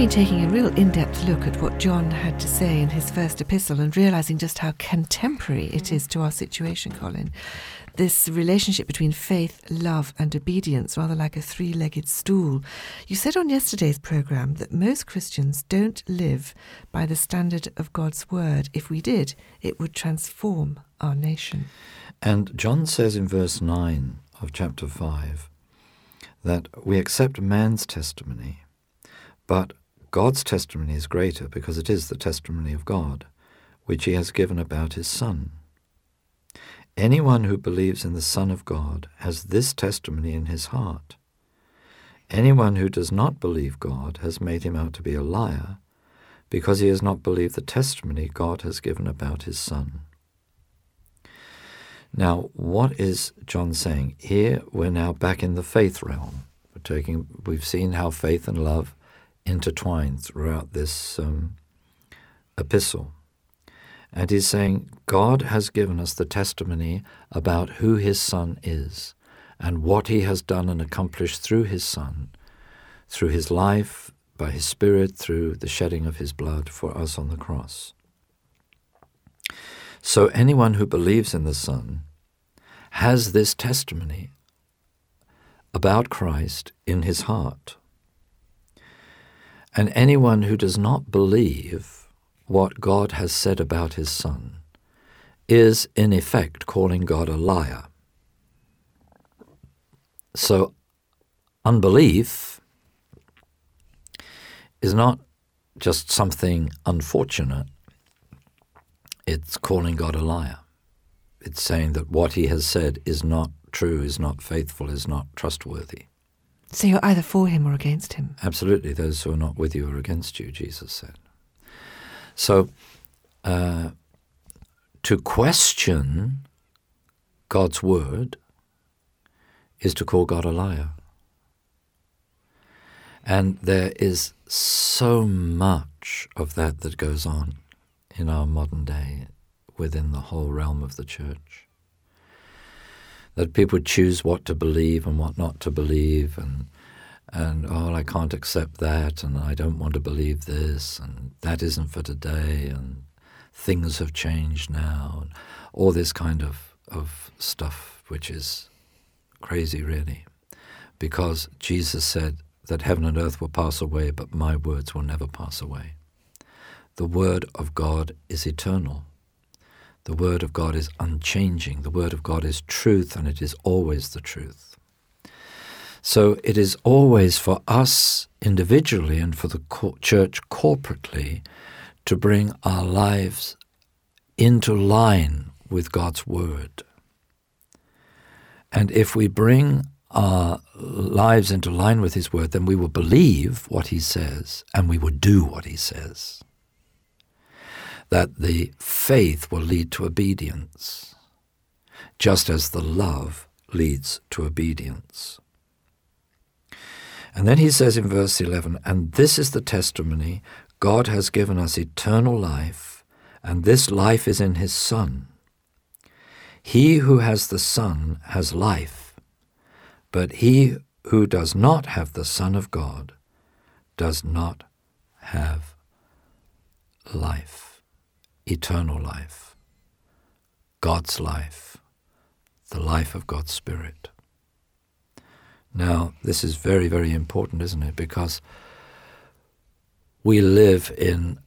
Been taking a real in depth look at what John had to say in his first epistle and realizing just how contemporary it is to our situation, Colin. This relationship between faith, love, and obedience, rather like a three legged stool. You said on yesterday's programme that most Christians don't live by the standard of God's word. If we did, it would transform our nation. And John says in verse 9 of chapter 5 that we accept man's testimony, but God's testimony is greater because it is the testimony of God, which he has given about his Son. Anyone who believes in the Son of God has this testimony in his heart. Anyone who does not believe God has made him out to be a liar because he has not believed the testimony God has given about his Son. Now, what is John saying? Here we're now back in the faith realm. We're taking, we've seen how faith and love intertwine throughout this um, epistle. And he's saying, God has given us the testimony about who his Son is and what he has done and accomplished through his Son, through his life, by his Spirit, through the shedding of his blood for us on the cross. So anyone who believes in the Son has this testimony about Christ in his heart. And anyone who does not believe what God has said about his Son is, in effect, calling God a liar. So, unbelief is not just something unfortunate, it's calling God a liar. It's saying that what he has said is not true, is not faithful, is not trustworthy. So you're either for him or against him. Absolutely. Those who are not with you are against you, Jesus said. So, uh, to question God's word is to call God a liar. And there is so much of that that goes on in our modern day within the whole realm of the church. That people choose what to believe and what not to believe, and and oh, I can't accept that, and I don't want to believe this, and that isn't for today, and things have changed now, and all this kind of, of stuff, which is crazy, really, because Jesus said that heaven and earth will pass away, but my words will never pass away. The Word of God is eternal. The Word of God is unchanging. The Word of God is truth, and it is always the truth. So it is always for us individually and for the church corporately to bring our lives into line with God's Word. And if we bring our lives into line with His Word, then we will believe what He says and we will do what He says. That the faith will lead to obedience, just as the love leads to obedience. And then he says in verse 11, And this is the testimony God has given us eternal life, and this life is in his Son. He who has the Son has life, but he who does not have the Son of God does not have life, eternal life, God's life, the life of God's Spirit. Now, this is very, very important, isn't it? Because we live in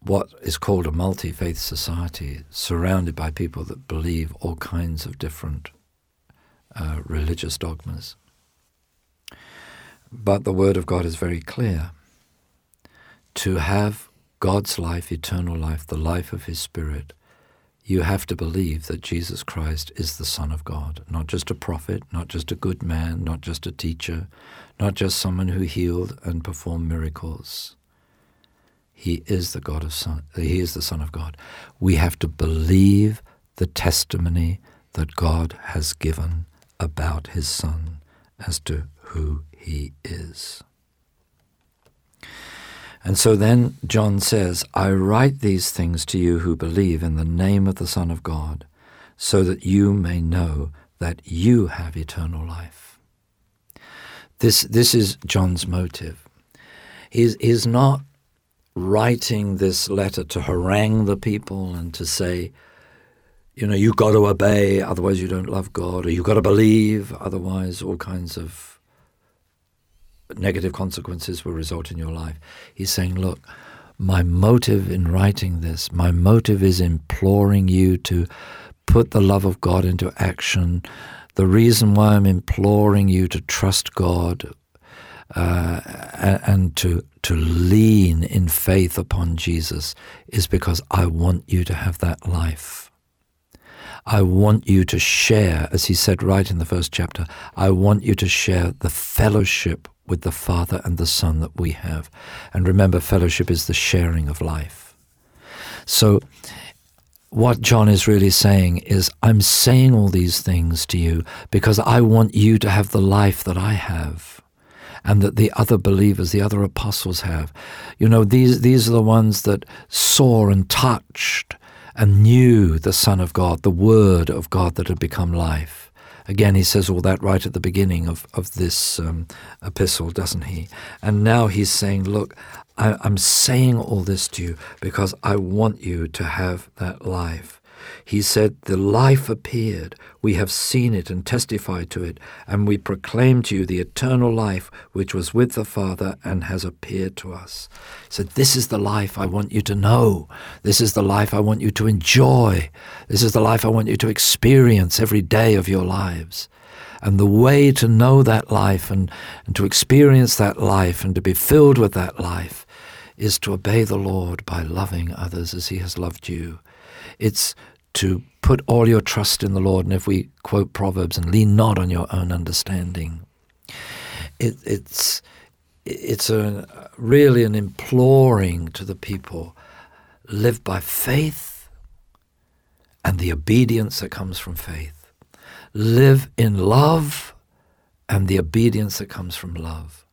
what is called a multi faith society, surrounded by people that believe all kinds of different uh, religious dogmas. But the Word of God is very clear. To have God's life, eternal life, the life of His Spirit, you have to believe that Jesus Christ is the Son of God, not just a prophet, not just a good man, not just a teacher, not just someone who healed and performed miracles. He is the God of Son. He is the Son of God. We have to believe the testimony that God has given about His Son as to who He is. And so then John says, I write these things to you who believe in the name of the Son of God, so that you may know that you have eternal life. This, this is John's motive. He's, he's not writing this letter to harangue the people and to say, you know, you've got to obey, otherwise you don't love God, or you've got to believe, otherwise all kinds of negative consequences will result in your life. He's saying, look, my motive in writing this, my motive is imploring you to put the love of God into action. The reason why I'm imploring you to trust God uh, and to to lean in faith upon Jesus is because I want you to have that life. I want you to share, as he said right in the first chapter, I want you to share the fellowship with the Father and the Son that we have. And remember, fellowship is the sharing of life. So, what John is really saying is, I'm saying all these things to you because I want you to have the life that I have and that the other believers, the other apostles have. You know, these, these are the ones that saw and touched and knew the Son of God, the Word of God that had become life. Again, he says all that right at the beginning of, of this um, epistle, doesn't he? And now he's saying, Look, I, I'm saying all this to you because I want you to have that life. He said, The life appeared. We have seen it and testified to it, and we proclaim to you the eternal life which was with the Father and has appeared to us. He said, This is the life I want you to know. This is the life I want you to enjoy. This is the life I want you to experience every day of your lives. And the way to know that life and, and to experience that life and to be filled with that life is to obey the Lord by loving others as He has loved you. It's to put all your trust in the Lord, and if we quote Proverbs, and lean not on your own understanding. It, it's it's a, really an imploring to the people live by faith and the obedience that comes from faith. Live in love and the obedience that comes from love.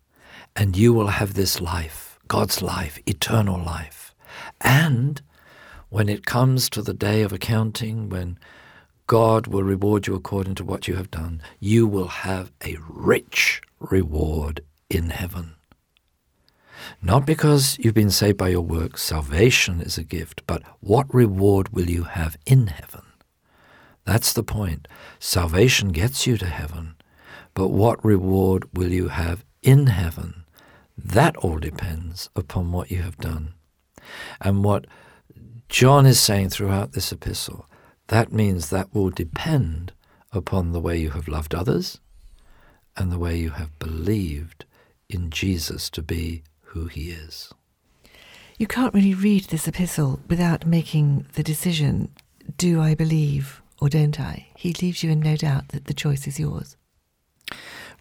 And you will have this life, God's life, eternal life. And when it comes to the day of accounting, when God will reward you according to what you have done, you will have a rich reward in heaven. Not because you've been saved by your works, salvation is a gift, but what reward will you have in heaven? That's the point. Salvation gets you to heaven, but what reward will you have in heaven? That all depends upon what you have done. And what John is saying throughout this epistle, that means that will depend upon the way you have loved others and the way you have believed in Jesus to be who he is. You can't really read this epistle without making the decision do I believe or don't I? He leaves you in no doubt that the choice is yours.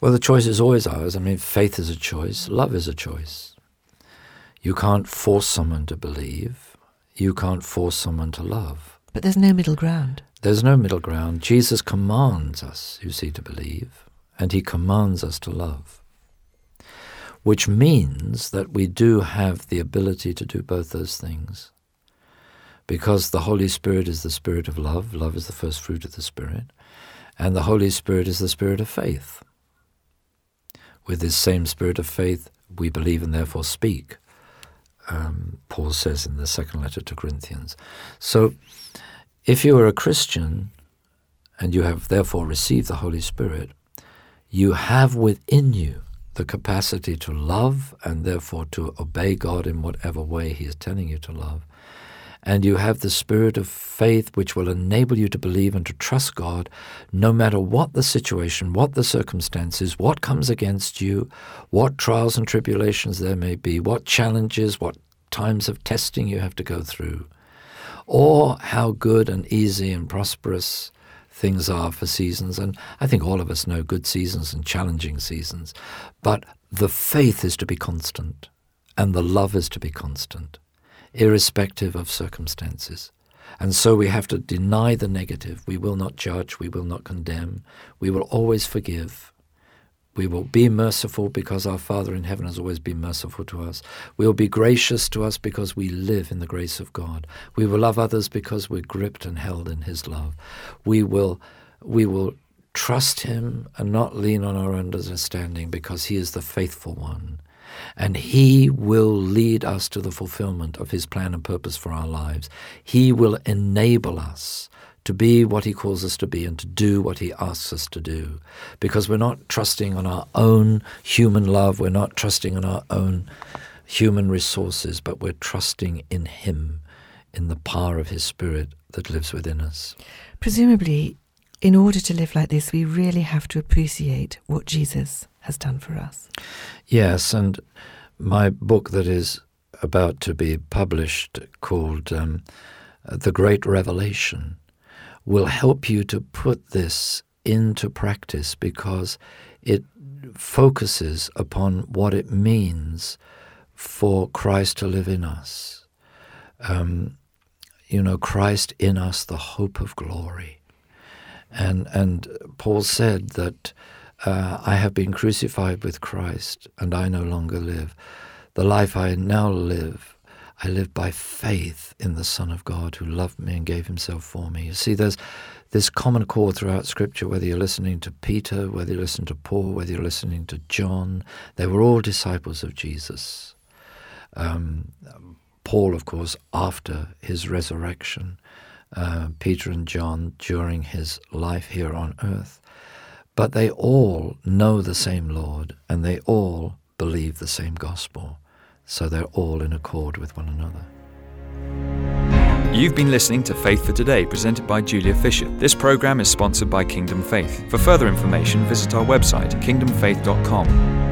Well, the choice is always ours. I mean, faith is a choice, love is a choice. You can't force someone to believe you can't force someone to love. But there's no middle ground. There's no middle ground. Jesus commands us, you see, to believe, and he commands us to love. Which means that we do have the ability to do both those things. Because the Holy Spirit is the Spirit of love, love is the first fruit of the Spirit, and the Holy Spirit is the Spirit of faith. With this same Spirit of faith, we believe and therefore speak um, Paul says in the second letter to Corinthians. So, if you are a Christian and you have therefore received the Holy Spirit, you have within you the capacity to love and therefore to obey God in whatever way He is telling you to love and you have the spirit of faith which will enable you to believe and to trust God no matter what the situation, what the circumstances, what comes against you, what trials and tribulations there may be, what challenges, what times of testing you have to go through, or how good and easy and prosperous things are for seasons. And I think all of us know good seasons and challenging seasons. But the faith is to be constant, and the love is to be constant irrespective of circumstances. And so we have to deny the negative. We will not judge, we will not condemn, we will always forgive. We will be merciful because our Father in heaven has always been merciful to us. We will be gracious to us because we live in the grace of God. We will love others because we're gripped and held in His love. We will, we will trust Him and not lean on our understanding because He is the faithful one. And He will lead us to the fulfillment of His plan and purpose for our lives. He will enable us to be what He calls us to be and to do what He asks us to do. Because we're not trusting on our own human love, we're not trusting on our own human resources, but we're trusting in Him, in the power of His Spirit that lives within us. Presumably, in order to live like this, we really have to appreciate what Jesus has done for us. Yes, and my book that is about to be published, called um, The Great Revelation, will help you to put this into practice because it focuses upon what it means for Christ to live in us. Um, you know, Christ in us, the hope of glory. And, and Paul said that uh, I have been crucified with Christ, and I no longer live. The life I now live, I live by faith in the Son of God who loved me and gave himself for me. You see, there's this common chord throughout Scripture, whether you're listening to Peter, whether you listen to Paul, whether you're listening to John, they were all disciples of Jesus. Um, Paul, of course, after his resurrection, uh, Peter and John during his life here on earth. But they all know the same Lord and they all believe the same gospel so they're all in accord with one another. You've been listening to Faith for Today, presented by Julia Fisher. This program is sponsored by Kingdom Faith. For further information, visit our website, kingdomfaith.com.